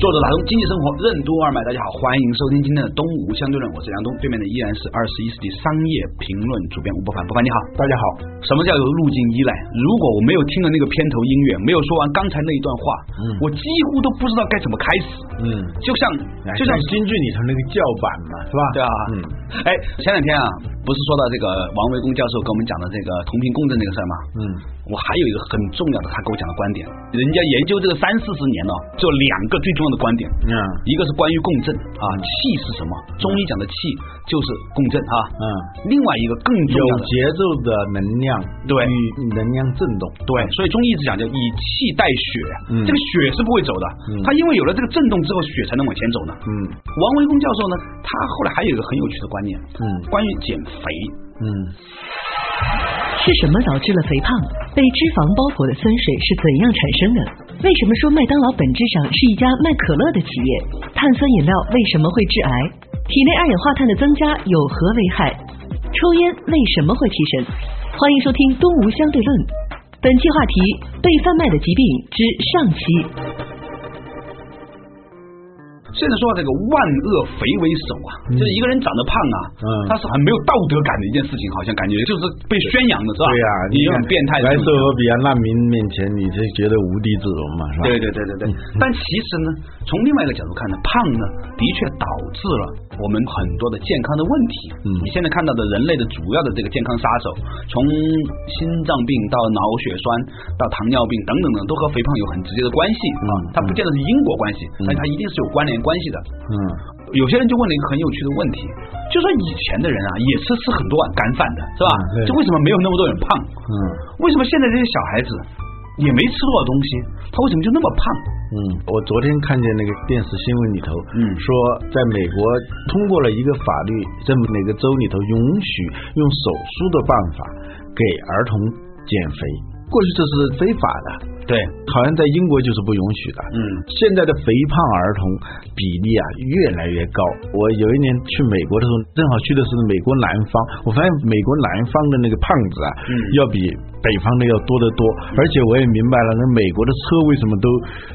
作者打通经济生活任督二脉，大家好，欢迎收听今天的东吴相对论，我是梁东，对面的依然是二十一世纪商业评论主编吴伯凡，伯凡你好，大家好。什么叫有路径依赖？如果我没有听了那个片头音乐，没有说完刚才那一段话，嗯，我几乎都不知道该怎么开始，嗯，就像就像京剧里头那个叫板嘛，是吧？对啊，嗯，哎，前两天啊，不是说到这个王维公教授跟我们讲的这个同频共振这个事儿吗？嗯，我还有一个很重要的，他给我讲的观点，人家研究这个三四十年了，就两个最重要的观点，嗯，一个是关于共振啊，气是什么？中医讲的气就是共振啊，嗯，另外一个更重要的有节奏的能量，对，与能量振动，对，所以中医一直讲叫以气带血，嗯，这个血是不会走的，嗯，它因为有了这个震动之后，血才能往前走呢，嗯，王维公教授呢，他后来还有一个很有趣的观念，嗯，关于减肥，嗯。是什么导致了肥胖？被脂肪包裹的酸水是怎样产生的？为什么说麦当劳本质上是一家卖可乐的企业？碳酸饮料为什么会致癌？体内二氧化碳的增加有何危害？抽烟为什么会提神？欢迎收听《东吴相对论》，本期话题：被贩卖的疾病之上期。现在说到这个万恶肥为首啊，就是一个人长得胖啊，嗯，他是很没有道德感的一件事情，好像感觉就是被宣扬的是吧？对呀，你很变态。来说比亚难民面前，你是觉得无地自容嘛，是吧？对对对对对。但其实呢，从另外一个角度看呢，胖呢的确导致了我们很多的健康的问题。嗯，你现在看到的人类的主要的这个健康杀手，从心脏病到脑血栓到糖尿病等等等，都和肥胖有很直接的关系啊。它不见得是因果关系，但它一定是有关联关系的。嗯，有些人就问了一个很有趣的问题，就说以前的人啊，也是吃很多碗干饭的，是吧？就为什么没有那么多人胖？嗯，为什么现在这些小孩子也没吃多少东西，他为什么就那么胖？嗯，我昨天看见那个电视新闻里头，嗯，说在美国通过了一个法律，在哪个州里头允许用手术的办法给儿童减肥，过去这是非法的。对，好像在英国就是不允许的。嗯，现在的肥胖儿童比例啊越来越高。我有一年去美国的时候，正好去的是美国南方，我发现美国南方的那个胖子啊，要比北方的要多得多。而且我也明白了，那美国的车为什么都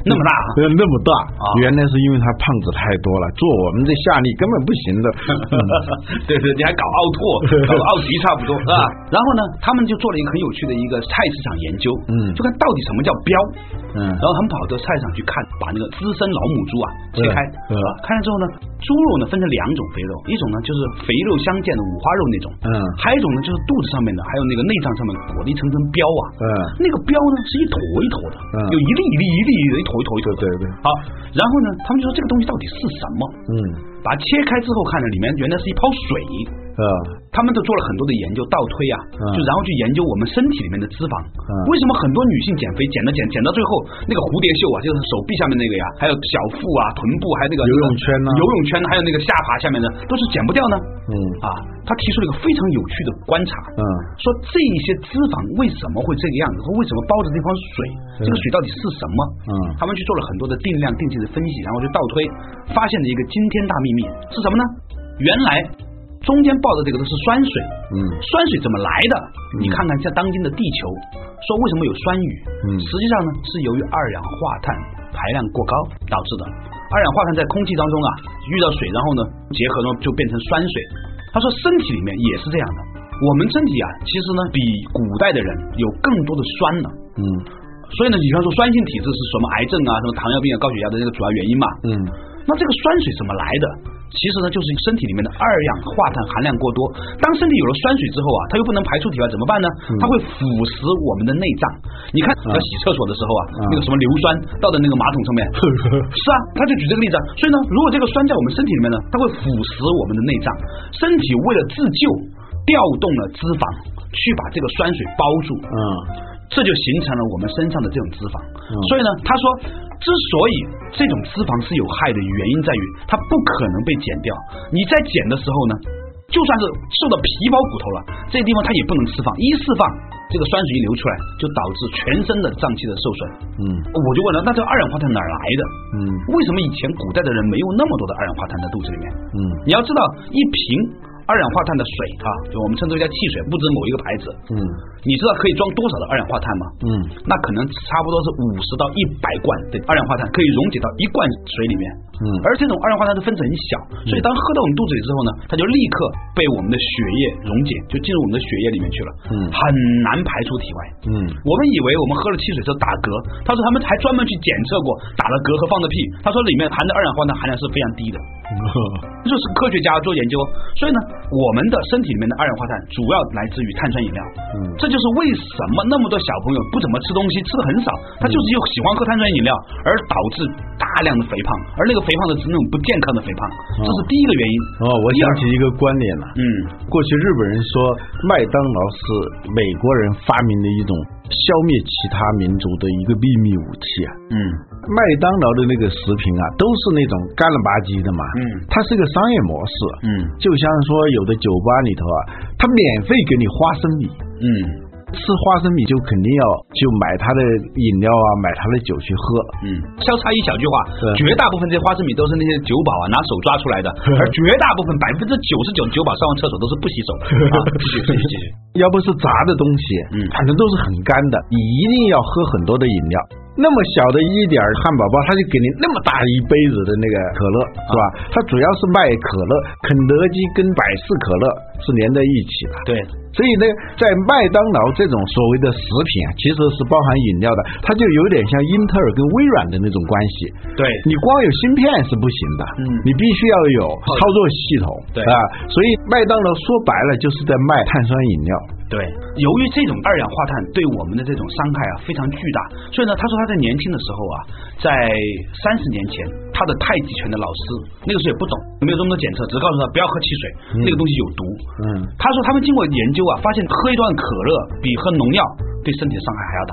那么大，那么大啊？原来是因为他胖子太多了，坐我们这夏利根本不行的。对对，你还搞奥拓，搞奥迪差不多是吧？然后呢，他们就做了一个很有趣的一个菜市场研究，嗯，就看到底什么叫。标，嗯，然后他们跑到菜场去看，把那个资深老母猪啊切开，呃，开了之后呢，猪肉呢分成两种肥肉，一种呢就是肥肉相间的五花肉那种，嗯，还有一种呢就是肚子上面的，还有那个内脏上面裹了一层层膘啊，嗯，那个标呢是一坨一坨的，嗯，有一粒一粒一粒的一坨一坨一坨，对对对，好，然后呢，他们就说这个东西到底是什么？嗯，把它切开之后看着，里面原来是一泡水。呃，他们都做了很多的研究，倒推啊，就然后去研究我们身体里面的脂肪。为什么很多女性减肥减到减减到最后，那个蝴蝶袖啊，就是手臂下面那个呀，还有小腹啊、臀部，还有那个游泳圈呢，游泳圈还有那个下巴下面的，都是减不掉呢。嗯啊，他提出了一个非常有趣的观察，嗯，说这一些脂肪为什么会这个样子，说为什么包着这方水，这个水到底是什么？嗯，他们去做了很多的定量定性的分析，然后就倒推，发现了一个惊天大秘密是什么呢？原来。中间抱的这个都是酸水，嗯，酸水怎么来的？你看看像当今的地球，说为什么有酸雨？嗯，实际上呢是由于二氧化碳排量过高导致的。二氧化碳在空气当中啊遇到水，然后呢结合呢就变成酸水。他说身体里面也是这样的，我们身体啊其实呢比古代的人有更多的酸呢，嗯，所以呢你比方说酸性体质是什么癌症啊、什么糖尿病啊、高血压的这个主要原因嘛，嗯，那这个酸水怎么来的？其实呢，就是身体里面的二氧化碳含量过多。当身体有了酸水之后啊，它又不能排出体外，怎么办呢？它会腐蚀我们的内脏。你看，要洗厕所的时候啊，那个什么硫酸倒在那个马桶上面，是啊，他就举这个例子。所以呢，如果这个酸在我们身体里面呢，它会腐蚀我们的内脏。身体为了自救，调动了脂肪去把这个酸水包住。嗯。这就形成了我们身上的这种脂肪。所以呢，他说，之所以这种脂肪是有害的原因在于，它不可能被减掉。你在减的时候呢，就算是瘦到皮包骨头了，这个地方它也不能释放，一释放，这个酸水一流出来，就导致全身的脏器的受损。嗯，我就问了，那这个二氧化碳哪儿来的？嗯，为什么以前古代的人没有那么多的二氧化碳在肚子里面？嗯，你要知道，一瓶二氧化碳的水啊，就我们称之为叫汽水，不止某一个牌子。嗯，你知道可以装多少的二氧化碳吗？嗯，那可能差不多是五十到一百罐的二氧化碳可以溶解到一罐水里面。嗯，而这种二氧化碳的分子很小，所以当喝到我们肚子里之后呢，它就立刻被我们的血液溶解，就进入我们的血液里面去了。嗯很难排出体外。嗯我们以为我们喝了汽水之后打嗝，他说他们还专门去检测过打了嗝和放的屁，他说里面含的二氧化碳含量是非常低的。这是科学家做研究，所以呢，我们的身体里面的二氧化碳主要来自于碳酸饮料。嗯这就是为什么那么多小朋友不怎么吃东西，吃的很少，他就是又喜欢喝碳酸饮料，而导致大量的肥胖，而那个肥胖的是那种不健康的肥胖，这是第一个原因。哦，我想起一个观点了。嗯，过去日本人说麦当劳是美国人发明的一种消灭其他民族的一个秘密武器啊。嗯麦当劳的那个食品啊，都是那种干了吧唧的嘛。嗯它是个商业模式。嗯就像说有的酒吧里头啊，它免费给你花生米。嗯吃花生米就肯定要就买他的饮料啊，买他的酒去喝。嗯，稍插一小句话，绝大部分这些花生米都是那些酒保啊拿手抓出来的，而绝大部分百分之九十九酒保上完厕所都是不洗手的 啊。继续继续继续。要不是炸的东西，嗯反正都是很干的，你一定要喝很多的饮料。那么小的一点儿汉堡包，他就给你那么大一杯子的那个可乐，是吧？他主要是卖可乐，肯德基跟百事可乐是连在一起的。对，所以呢，在麦当劳这种所谓的食品啊，其实是包含饮料的，它就有点像英特尔跟微软的那种关系。对你光有芯片是不行的，嗯你必须要有操作系统，对啊，所以麦当劳说白了就是在卖碳酸饮料。对，由于这种二氧化碳对我们的这种伤害啊非常巨大，所以呢，他说他在年轻的时候啊，在三十年前，他的太极拳的老师那个时候也不懂，没有这么多检测，只告诉他不要喝汽水，那个东西有毒。嗯他说他们经过研究啊，发现喝一段可乐比喝农药对身体伤害还要大。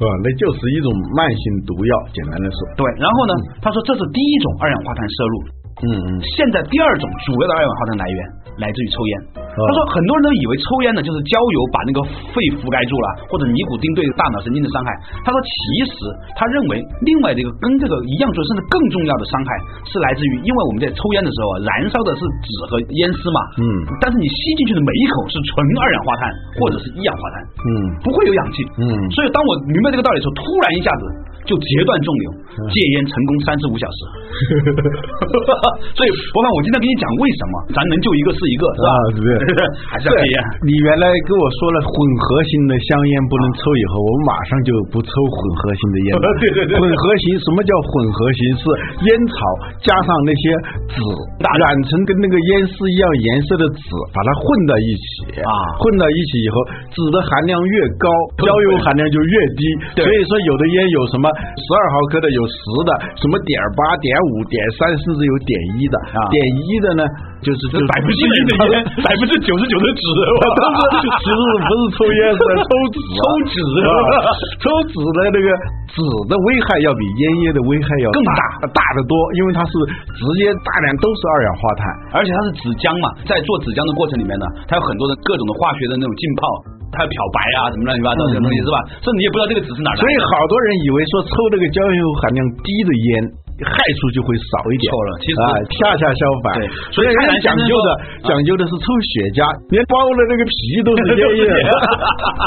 啊，那就是一种慢性毒药，简单的说。对，然后呢，他说这是第一种二氧化碳摄入。嗯嗯现在第二种主要的二氧化碳来源来自于抽烟。他说很多人都以为抽烟呢就是焦油把那个肺覆盖住了，或者尼古丁对大脑神经的伤害。他说其实他认为另外这个跟这个一样重甚至更重要的伤害是来自于，因为我们在抽烟的时候啊，燃烧的是纸和烟丝嘛，嗯但是你吸进去的每一口是纯二氧化碳或者是一氧化碳，嗯不会有氧气。嗯所以当我明白这个道理的时候，突然一下子就截断重流，戒烟成功三十五小时。所以博凡，我今天跟你讲为什么咱能救一个是一个，是吧？啊对 还是要戒烟。你原来跟我说了混合型的香烟不能抽，以后我马上就不抽混合型的烟了。对对对混合型什么叫混合型？是烟草加上那些纸染成跟那个烟丝一样颜色的纸，把它混在一起啊混到一起以后，纸的含量越高，焦油含量就越低。对所以说有的烟有什么十二毫克的，有十的，什么点八、点五、点三，甚至有点一的。啊点一的呢，就是就是百分之一的烟，百分之九十九的纸，都是其实不是抽烟，是抽纸、啊，抽纸啊，抽纸的那个纸的危害要比烟叶的危害要更大大得多，因为它是直接大量都是二氧化碳。而且它是纸浆嘛，在做纸浆的过程里面呢，它有很多的各种的化学的那种浸泡，它要漂白啊，什么乱七八糟这些东西是吧？甚至你也不知道这个纸是哪来的。所以好多人以为说抽这个焦油含量低的烟。害处就会少一点，错了其实啊，恰恰相反。对所以人家讲究的讲究的是抽雪茄，连包的那个皮都是烟叶。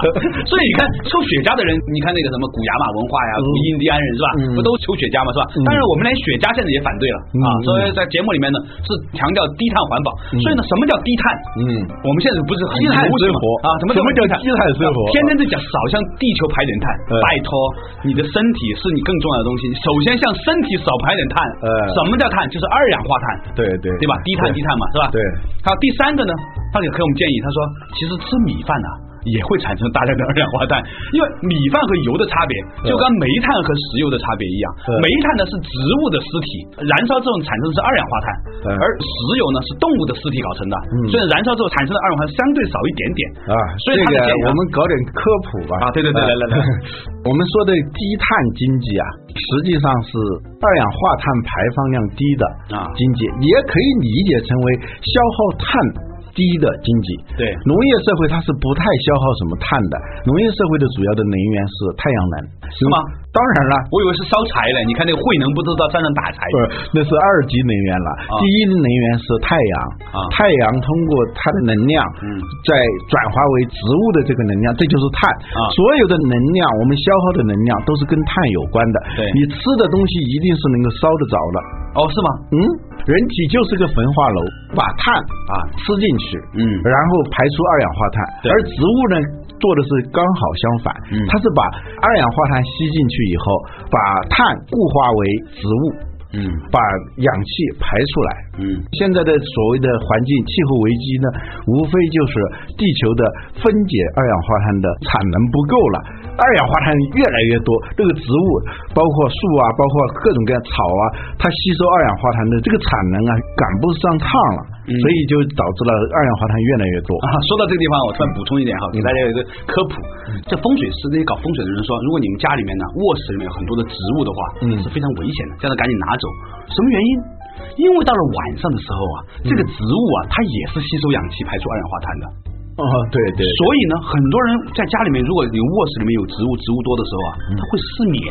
所以你看，抽雪茄的人，你看那个什么古雅马文化呀，古印第安人是吧？不都抽雪茄嘛是吧？当然，我们连雪茄现在也反对了啊。所以在节目里面呢，是强调低碳环保。所以呢，什么叫低碳？嗯，我们现在不是低碳生活啊？什么什么叫低碳生活？天天在讲少向地球排点碳，拜托，你的身体是你更重要的东西，首先向身体少排点碳。呃，什么叫碳？就是二氧化碳。对对对吧？低碳低碳嘛，是吧？对。好，第三个呢，他给给我们建议，他说，其实吃米饭呐、也会产生大量的二氧化碳。因为米饭和油的差别，就跟煤炭和石油的差别一样，煤炭呢是植物的尸体，燃烧之后产生的是二氧化碳，而石油呢是动物的尸体搞成的，所以燃烧之后产生的二氧化碳相对少一点点啊。所以这个我们搞点科普吧。啊，对对对，来来来，我们说的低碳经济啊，实际上是二氧化碳排放量低的啊经济，也可以理解成为消耗碳。低的经济，对。农业社会它是不太消耗什么碳的，农业社会的主要的能源是太阳能，是吗？当然了，我以为是烧柴嘞。你看那个慧能不知道山上打柴，不是，那是二级能源了。第一能源是太阳，啊太阳通过它的能量，嗯，再转化为植物的这个能量，这就是碳。啊所有的能量，我们消耗的能量都是跟碳有关的。对，你吃的东西一定是能够烧得着的。哦，是吗？嗯，人体就是个焚化炉，把碳啊吃进去，嗯，然后排出二氧化碳。而植物呢，做的是刚好相反，它是把二氧化碳吸进去。以后把碳固化为植物，嗯，把氧气排出来，嗯，现在的所谓的环境气候危机呢，无非就是地球的分解二氧化碳的产能不够了。二氧化碳越来越多，这个植物包括树啊，包括各种各样草啊，它吸收二氧化碳的这个产能啊，赶不上趟了，所以就导致了二氧化碳越来越多。啊，说到这个地方，我突然补充一点哈，给大家有一个科普。这风水师那些搞风水的人说，如果你们家里面呢卧室里面有很多的植物的话，嗯，是非常危险的，叫他赶紧拿走。什么原因？因为到了晚上的时候啊，这个植物啊，它也是吸收氧气、排出二氧化碳的。哦，对对，所以呢，很多人在家里面，如果有卧室里面有植物，植物多的时候啊，他会失眠。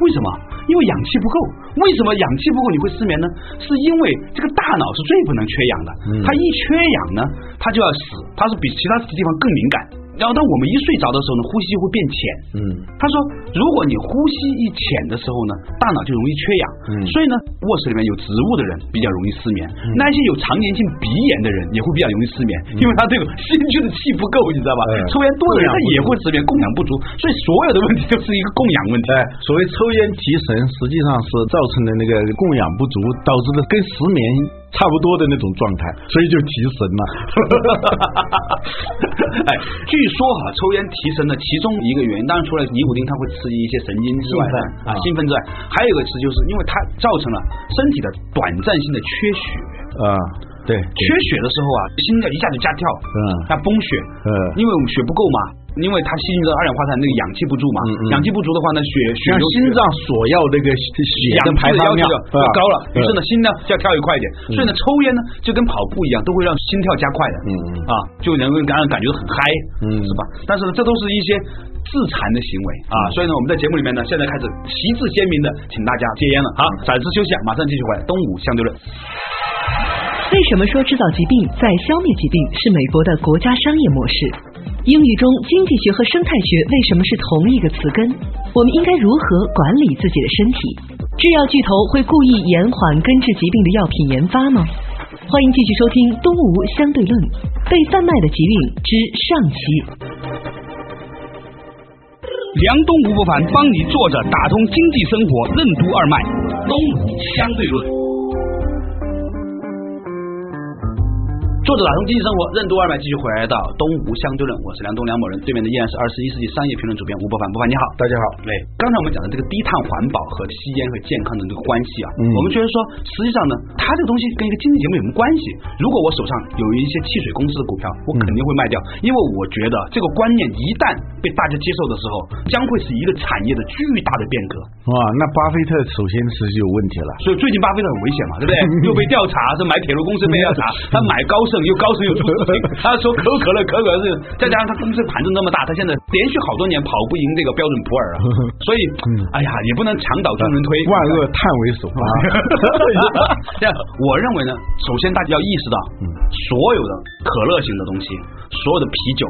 为什么？因为氧气不够。为什么氧气不够你会失眠呢？是因为这个大脑是最不能缺氧的，它一缺氧呢，它就要死，它是比其他地方更敏感。然后当我们一睡着的时候呢，呼吸会变浅。嗯，他说，如果你呼吸一浅的时候呢，大脑就容易缺氧。嗯，所以呢，卧室里面有植物的人比较容易失眠。那一些有常年性鼻炎的人也会比较容易失眠，因为他这个吸进去的气不够，你知道吧？抽烟多的人他也会失眠，供氧不足。所以所有的问题都是一个供氧问题。哎，所谓抽烟提神，实际上是造成的那个供氧不足导致的，跟失眠。差不多的那种状态，所以就提神了。哎，据说哈，抽烟提神的其中一个原因，当然除了尼古丁它会刺激一些神经之外啊，兴奋之外，还有一个词就是因为它造成了身体的短暂性的缺血啊。对，缺血的时候啊，心跳一下就加跳，嗯，它崩血，嗯，因为我们血不够嘛。因为它吸进的二氧化碳，那个氧气不足嘛，氧气不足的话呢，血血心脏所要那个血氧排放量就高了，于是呢心呢就要跳得快一点，所以呢抽烟呢就跟跑步一样，都会让心跳加快的，嗯嗯。啊，就能够让人感觉很嗨，嗯。是吧？但是呢这都是一些自残的行为啊，所以呢我们在节目里面呢现在开始旗帜鲜明的请大家戒烟了好，暂时休息，马上继续回来东吴相对论。为什么说制造疾病在消灭疾病是美国的国家商业模式？英语中经济学和生态学为什么是同一个词根？我们应该如何管理自己的身体？制药巨头会故意延缓根治疾病的药品研发吗？欢迎继续收听《东吴相对论》，被贩卖的疾病之上期。梁东吴不凡帮你坐着打通经济生活任督二脉，《东吴相对论》。作者打通经济生活，任督二脉，继续回来到东吴相对论。我是梁东梁某人，对面的依然是二十一世纪商业评论主编吴伯凡。伯凡你好，大家好。对，刚才我们讲的这个低碳环保和吸烟和健康的这个关系啊，我们觉得说，实际上呢，它这个东西跟一个经济节目有什么关系？如果我手上有一些汽水公司的股票，我肯定会卖掉，因为我觉得这个观念一旦被大家接受的时候，将会是一个产业的巨大的变革。哇，那巴菲特首先是有问题了。所以最近巴菲特很危险嘛，对不对？又被调查，是买铁路公司被调查，他买高盛。又高盛又出事情，他说可口可乐可口可乐是，再加上他公司盘子那么大，他现在连续好多年跑不赢这个标准普尔啊，所以哎呀也不能墙倒众人推，万恶叹为首啊。这样，我认为呢，首先大家要意识到，所有的可乐型的东西，所有的啤酒。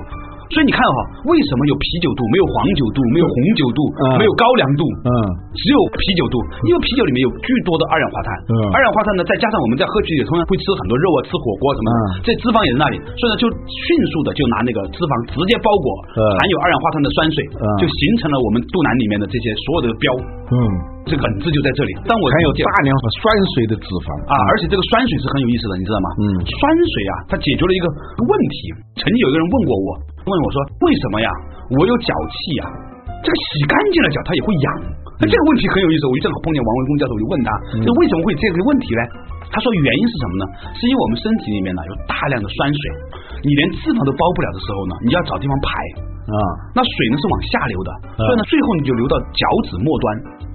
所以你看哈，为什么有啤酒肚，没有黄酒肚，没有红酒肚，没有高粱肚？嗯，只有啤酒肚，因为啤酒里面有巨多的二氧化碳。嗯，二氧化碳呢，再加上我们在喝啤酒，同样会吃很多肉啊，吃火锅什么的，这脂肪也在那里，所以呢，就迅速的就拿那个脂肪直接包裹含有二氧化碳的酸水，就形成了我们肚腩里面的这些所有的标。嗯。这个本质就在这里。但我还有大量的酸水的脂肪啊，而且这个酸水是很有意思的，你知道吗？嗯，酸水啊，它解决了一个问题。曾经有一个人问过我，问我说为什么呀？我有脚气呀，这个洗干净了脚它也会痒。那这个问题很有意思，我就正好碰见王文峰教授，我就问他，这为什么会这个问题呢？他说原因是什么呢？是因为我们身体里面呢有大量的酸水，你连脂肪都包不了的时候呢，你要找地方排啊，那水呢是往下流的，所以呢最后你就流到脚趾末端。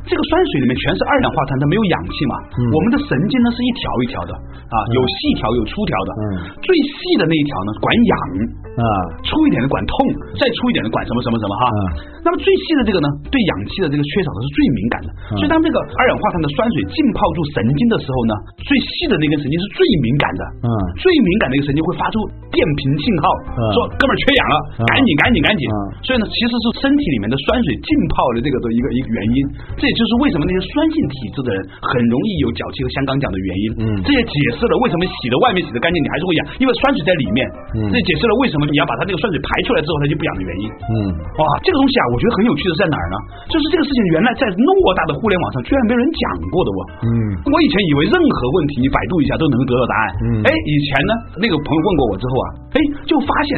这个酸水里面全是二氧化碳，它没有氧气嘛。我们的神经呢是一条一条的啊，有细条有粗条的。嗯，最细的那一条呢管氧啊，粗一点的管痛，再粗一点的管什么什么什么哈。那么最细的这个呢，对氧气的这个缺少的是最敏感的。所以当这个二氧化碳的酸水浸泡住神经的时候呢，最细的那根神经是最敏感的。嗯，最敏感的一个神经会发出电频信号，说哥们儿缺氧了，赶紧赶紧赶紧。所以呢，其实是身体里面的酸水浸泡的这个的一个一个原因。这也。就是为什么那些酸性体质的人很容易有脚气和香港脚的原因。嗯，这也解释了为什么洗的外面洗的干净你还是会痒，因为酸水在里面。嗯，这解释了为什么你要把它这个酸水排出来之后它就不痒的原因。嗯，哇，这个东西啊，我觉得很有趣的是在哪儿呢？就是这个事情原来在偌大的互联网上居然没有人讲过的我。嗯，我以前以为任何问题你百度一下都能得到答案。嗯，哎，以前呢那个朋友问过我之后啊，哎，就发现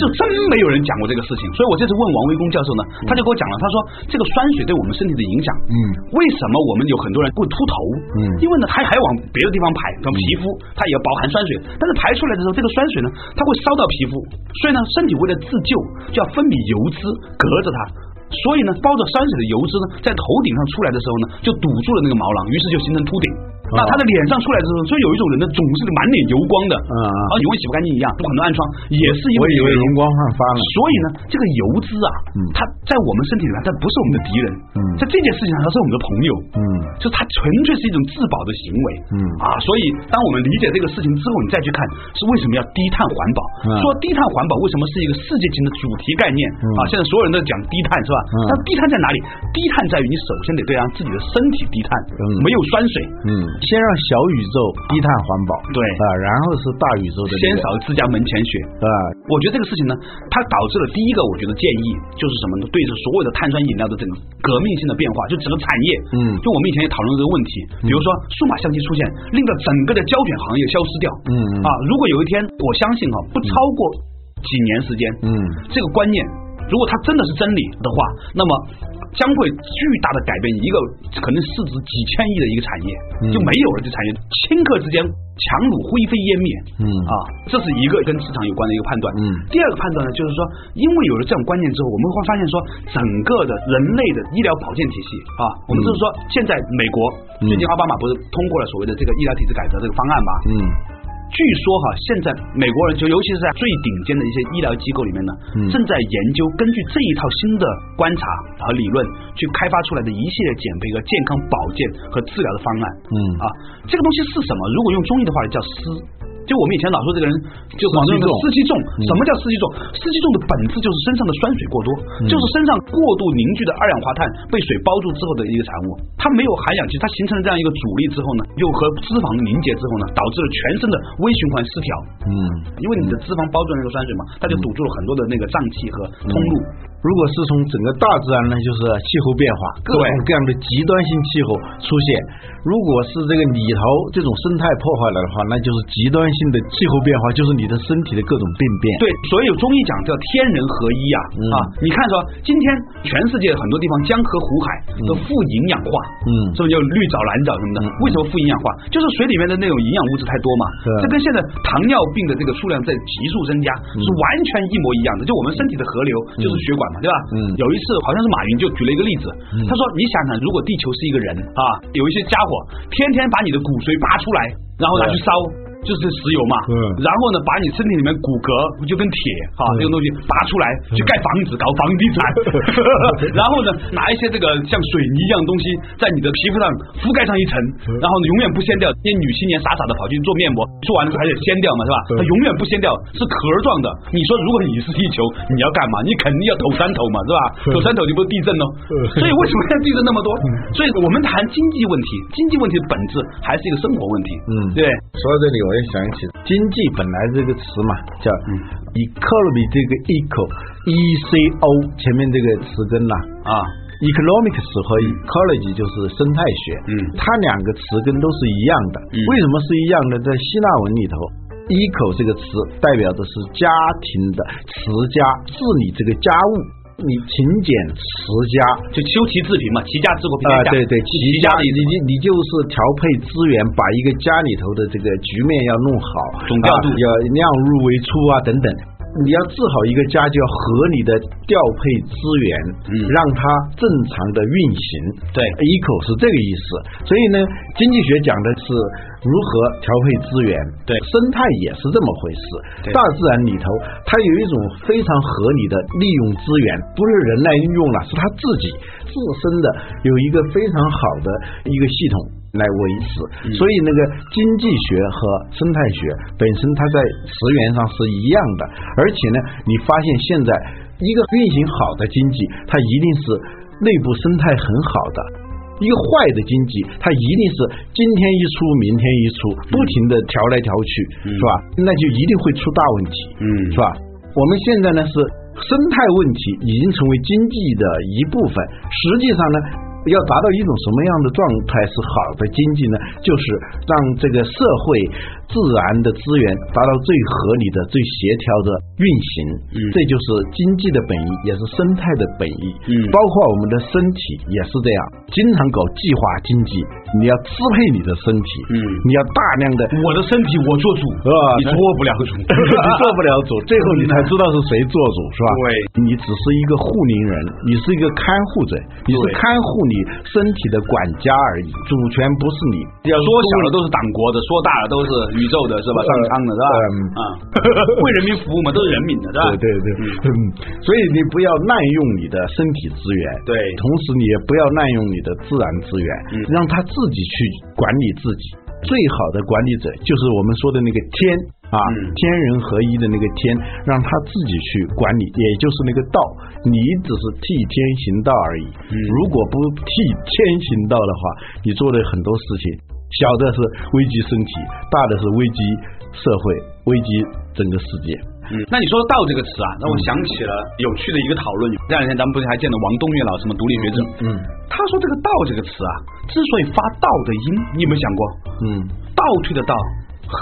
就真没有人讲过这个事情。所以我这次问王维公教授呢，他就跟我讲了，他说这个酸水对我们身体的影响。嗯，为什么我们有很多人会秃头？嗯，因为呢，他还往别的地方排，像皮肤它也包含酸水，但是排出来的时候，这个酸水呢，它会烧到皮肤，所以呢，身体为了自救，就要分泌油脂隔着它，所以呢，包着酸水的油脂呢，在头顶上出来的时候呢，就堵住了那个毛囊，于是就形成秃顶。那他的脸上出来的时候，所以有一种人呢，总是满脸油光的，啊，永远洗不干净一样，有很多暗疮，也是因为我以为容光焕发了。所以呢，这个油脂啊，它在我们身体里面，它不是我们的敌人，在这件事情上，它是我们的朋友，嗯，就它纯粹是一种自保的行为，嗯啊，所以当我们理解这个事情之后，你再去看是为什么要低碳环保，说低碳环保为什么是一个世界性的主题概念啊？现在所有人都讲低碳是吧？那低碳在哪里？低碳在于你首先得对让自己的身体低碳，没有酸水，嗯。先让小宇宙低碳环保，对。啊，然后是大宇宙的先扫自家门前雪，啊，我觉得这个事情呢，它导致了第一个，我觉得建议就是什么呢？对着所有的碳酸饮料的这个革命性的变化，就整个产业，嗯，就我们以前也讨论这个问题，比如说数码相机出现，令到整个的胶卷行业消失掉，嗯啊，如果有一天，我相信哈，不超过几年时间，嗯，这个观念。如果它真的是真理的话，那么将会巨大的改变一个可能市值几千亿的一个产业，就没有了这产业，顷刻之间强弩灰飞烟灭。嗯啊，这是一个跟市场有关的一个判断。嗯，第二个判断呢，就是说，因为有了这种观念之后，我们会发现说，整个的人类的医疗保健体系啊，我们就是说，现在美国最近奥巴马不是通过了所谓的这个医疗体制改革这个方案吗？嗯。据说哈，现在美国人就尤其是在最顶尖的一些医疗机构里面呢，正在研究根据这一套新的观察和理论去开发出来的一系列减肥和健康保健和治疗的方案。嗯啊，这个东西是什么？如果用中医的话，叫湿。就我们以前老说这个人，就广东的湿气重。什么叫湿气重？湿气重的本质就是身上的酸水过多，就是身上过度凝聚的二氧化碳被水包住之后的一个产物。它没有含氧气，它形成了这样一个阻力之后呢，又和脂肪凝结之后呢，导致了全身的微循环失调。嗯，因为你的脂肪包住那个酸水嘛，它就堵住了很多的那个脏器和通路。如果是从整个大自然呢，就是气候变化，各种各样的极端性气候出现；如果是这个里头这种生态破坏了的话，那就是极端性的气候变化，就是你的身体的各种病变。对，所以有中医讲叫天人合一啊啊！你看说，今天全世界很多地方江河湖海都富营养化，嗯，是不是叫绿藻蓝藻什么的？为什么富营养化？就是水里面的那种营养物质太多嘛。这跟现在糖尿病的这个数量在急速增加是完全一模一样的。就我们身体的河流就是血管嘛。对吧？嗯，有一次好像是马云就举了一个例子，他说：“你想想，如果地球是一个人啊，有一些家伙天天把你的骨髓拔出来，然后拿去烧。”就是石油嘛，嗯，然后呢，把你身体里面骨骼就跟铁哈这种东西拔出来，去盖房子搞房地产，然后呢，拿一些这个像水泥一样东西在你的皮肤上覆盖上一层，然后呢永远不掀掉。那女青年傻傻的跑去做面膜，做完了还得掀掉嘛，是吧？它永远不掀掉，是壳状的。你说如果你是地球，你要干嘛？你肯定要抖三抖嘛，是吧？抖三抖就不是地震喽。所以为什么要地震那么多？所以我们谈经济问题，经济问题的本质还是一个生活问题。嗯，对。说到这里我。我想起经济本来这个词嘛，叫 economy 这个 eco e c o 前面这个词根呐啊，economics 和 ecology 就是生态学，嗯，它两个词根都是一样的。为什么是一样的？在希腊文里头，eco 这个词代表的是家庭的持家治理这个家务。你勤俭持家，就修齐治平嘛，齐家治国平天下。对对，齐家你你你就是调配资源，把一个家里头的这个局面要弄好，总调度要量入为出啊等等。你要治好一个家，就要合理的调配资源，嗯，让它正常的运行。对，eco 是这个意思。所以呢，经济学讲的是如何调配资源。对，生态也是这么回事。大自然里头，它有一种非常合理的利用资源，不是人来用了，是它自己自身的有一个非常好的一个系统。来维持，所以那个经济学和生态学本身它在词源上是一样的，而且呢，你发现现在一个运行好的经济，它一定是内部生态很好的；一个坏的经济，它一定是今天一出，明天一出，不停的调来调去，是吧？那就一定会出大问题，嗯，是吧？我们现在呢是生态问题已经成为经济的一部分，实际上呢。要达到一种什么样的状态是好的经济呢？就是让这个社会自然的资源达到最合理的、最协调的运行。嗯，这就是经济的本意，也是生态的本意。嗯，包括我们的身体也是这样，经常搞计划经济，你要支配你的身体。嗯，你要大量的，我的身体我做主，是吧？你做不了主，你做不了主，最后你才知道是谁做主，是吧？对，你只是一个护林人，你是一个看护者，你是看护你。身体的管家而已，主权不是你。要说小了都是党国的，说大了都是宇宙的，是吧？上苍的，是吧？啊，为人民服务嘛，都是人民的，是吧？对对对，嗯。所以你不要滥用你的身体资源，对。同时你也不要滥用你的自然资源，让他自己去管理自己。最好的管理者就是我们说的那个天。啊，天人合一的那个天，让他自己去管理，也就是那个道，你只是替天行道而已。如果不替天行道的话，你做的很多事情，小的是危及身体，大的是危及社会，危及整个世界。嗯，那你说“道”这个词啊，让我想起了有趣的一个讨论。这两天咱们不是还见了王东岳老师吗？独立学者。嗯，他说这个“道”这个词啊，之所以发“道”的音，你有没有想过？嗯，倒退的“道”和。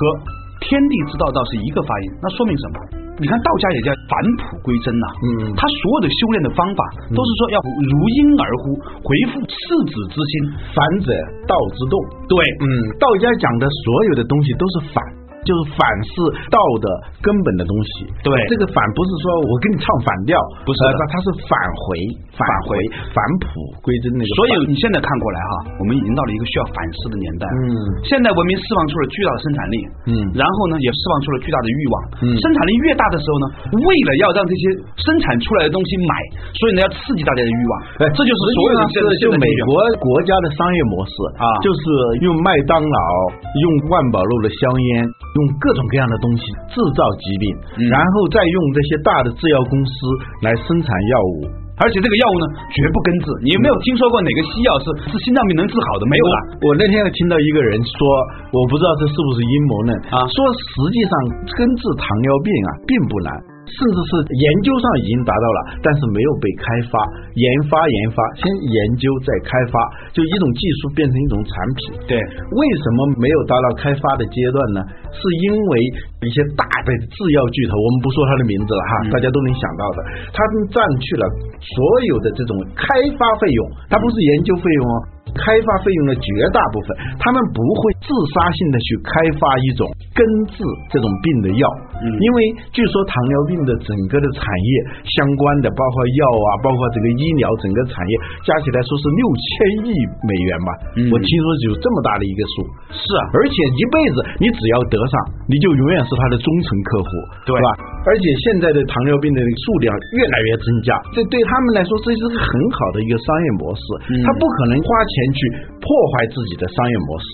天地之道，道是一个发音，那说明什么？你看道家也叫返璞归真呐，嗯，他所有的修炼的方法都是说要如婴儿乎，回复赤子之心，反者道之动。对，嗯，道家讲的所有的东西都是反。就是反是道的根本的东西，对这个反不是说我跟你唱反调，不是，它它是返回返回返璞归真那个。所以你现在看过来哈，我们已经到了一个需要反思的年代。嗯，现代文明释放出了巨大的生产力，嗯，然后呢也释放出了巨大的欲望。嗯，生产力越大的时候呢，为了要让这些生产出来的东西买，所以呢要刺激大家的欲望。哎，这就是所有的现在就美国国家的商业模式啊，就是用麦当劳用万宝路的香烟。用各种各样的东西制造疾病，然后再用这些大的制药公司来生产药物，而且这个药物呢绝不根治。你有没有听说过哪个西药是治心脏病能治好的？没有了。我那天又听到一个人说，我不知道这是不是阴谋论啊，说实际上根治糖尿病啊并不难。甚至是研究上已经达到了，但是没有被开发。研发研发，先研究再开发，就一种技术变成一种产品。对，为什么没有达到开发的阶段呢？是因为一些大的制药巨头，我们不说它的名字了哈，大家都能想到的，他们占去了所有的这种开发费用，它不是研究费用哦。开发费用的绝大部分，他们不会自杀性的去开发一种根治这种病的药，因为据说糖尿病的整个的产业相关的，包括药啊，包括这个医疗整个产业加起来说是六千亿美元吧，我听说有这么大的一个数，是啊，而且一辈子你只要得上，你就永远是他的忠诚客户，对吧？而且现在的糖尿病的数量越来越增加，这对他们来说这是个很好的一个商业模式，他不可能花钱。去破坏自己的商业模式，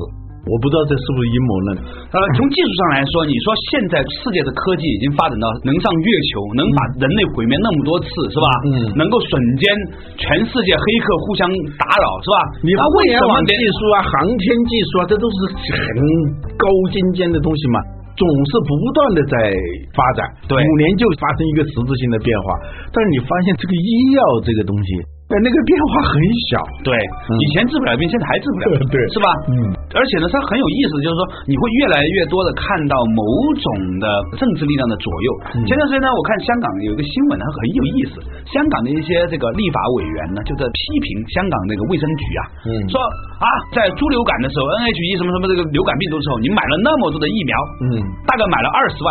我不知道这是不是阴谋论。呃，从技术上来说，你说现在世界的科技已经发展到能上月球，能把人类毁灭那么多次，是吧？嗯，能够瞬间全世界黑客互相打扰，是吧？你互联网技术啊，航天技术啊，这都是很高精尖的东西嘛，总是不断的在发展。对，五年就发生一个实质性的变化。但是你发现这个医药这个东西。那个变化很小。对，以前治不了病，现在还治不了，对，是吧？嗯。而且呢，它很有意思，就是说你会越来越多的看到某种的政治力量的左右。前段时间呢，我看香港有一个新闻呢，很有意思，香港的一些这个立法委员呢，就在批评香港那个卫生局啊，说啊，在猪流感的时候，NHE 什么什么这个流感病毒的时候，你买了那么多的疫苗，嗯，大概买了二十万，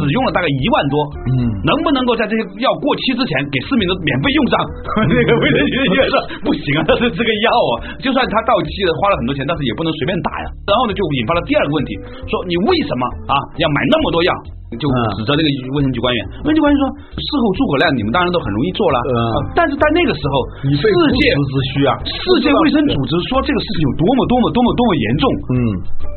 只用了大概一万多，嗯，能不能够在这些药过期之前给市民都免费用上？那个卫生局的员说不行啊，这是这个药啊，就算他到期了，花了很多钱，但是也不能随便打呀。然后呢，就引发了第二个问题，说你为什么啊要买那么多药？就指责那个卫生局官员，卫生局官员说事后诸葛亮你们当然都很容易做了，但是在那个时候，世界之需啊，世界卫生组织说这个事情有多么多么多么多么严重，嗯，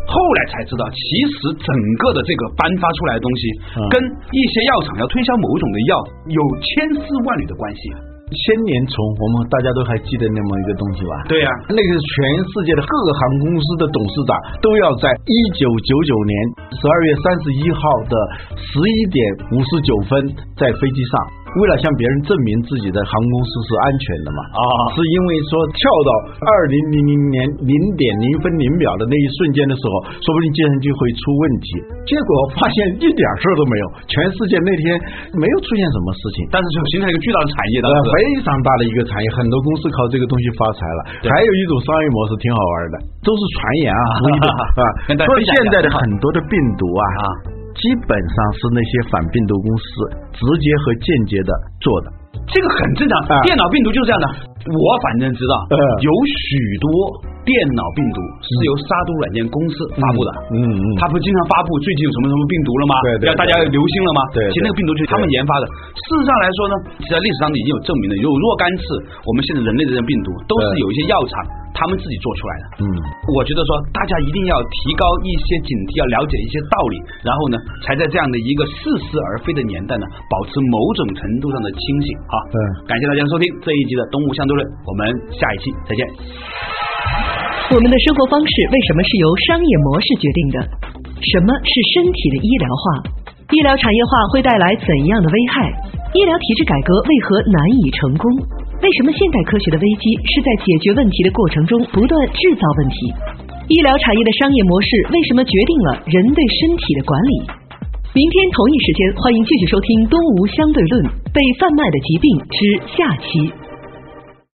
后来才知道，其实整个的这个颁发出来的东西，跟一些药厂要推销某种的药有千丝万缕的关系。千年虫，我们大家都还记得那么一个东西吧？对呀，那个全世界的各个航空公司的董事长都要在一九九九年十二月三十一号的十一点五十九分在飞机上。为了向别人证明自己的航空公司是安全的嘛？啊，是因为说跳到二零零零年零点零分零秒的那一瞬间的时候，说不定计算机会出问题。结果发现一点事儿都没有，全世界那天没有出现什么事情，但是就形成一个巨大的产业，非常大的一个产业，很多公司靠这个东西发财了。还有一种商业模式挺好玩的，都是传言啊，啊，说现在的很多的病毒啊。基本上是那些反病毒公司直接和间接的做的，这个很正常。电脑病毒就是这样的，我反正知道，有许多电脑病毒是由杀毒软件公司发布的。嗯嗯，他不经常发布最近有什么什么病毒了吗？对对，让大家留心了吗？对，其实那个病毒就是他们研发的。事实上来说呢，在历史上已经有证明了，有若干次我们现在人类的这些病毒都是有一些药厂。他们自己做出来的，嗯，我觉得说大家一定要提高一些警惕，要了解一些道理，然后呢，才在这样的一个似是而非的年代呢，保持某种程度上的清醒。好，嗯，感谢大家收听这一集的《东吴相对》，我们下一期再见。我们的生活方式为什么是由商业模式决定的？什么是身体的医疗化？医疗产业化会带来怎样的危害？医疗体制改革为何难以成功？为什么现代科学的危机是在解决问题的过程中不断制造问题？医疗产业的商业模式为什么决定了人对身体的管理？明天同一时间，欢迎继续收听《东吴相对论：被贩卖的疾病之下期》。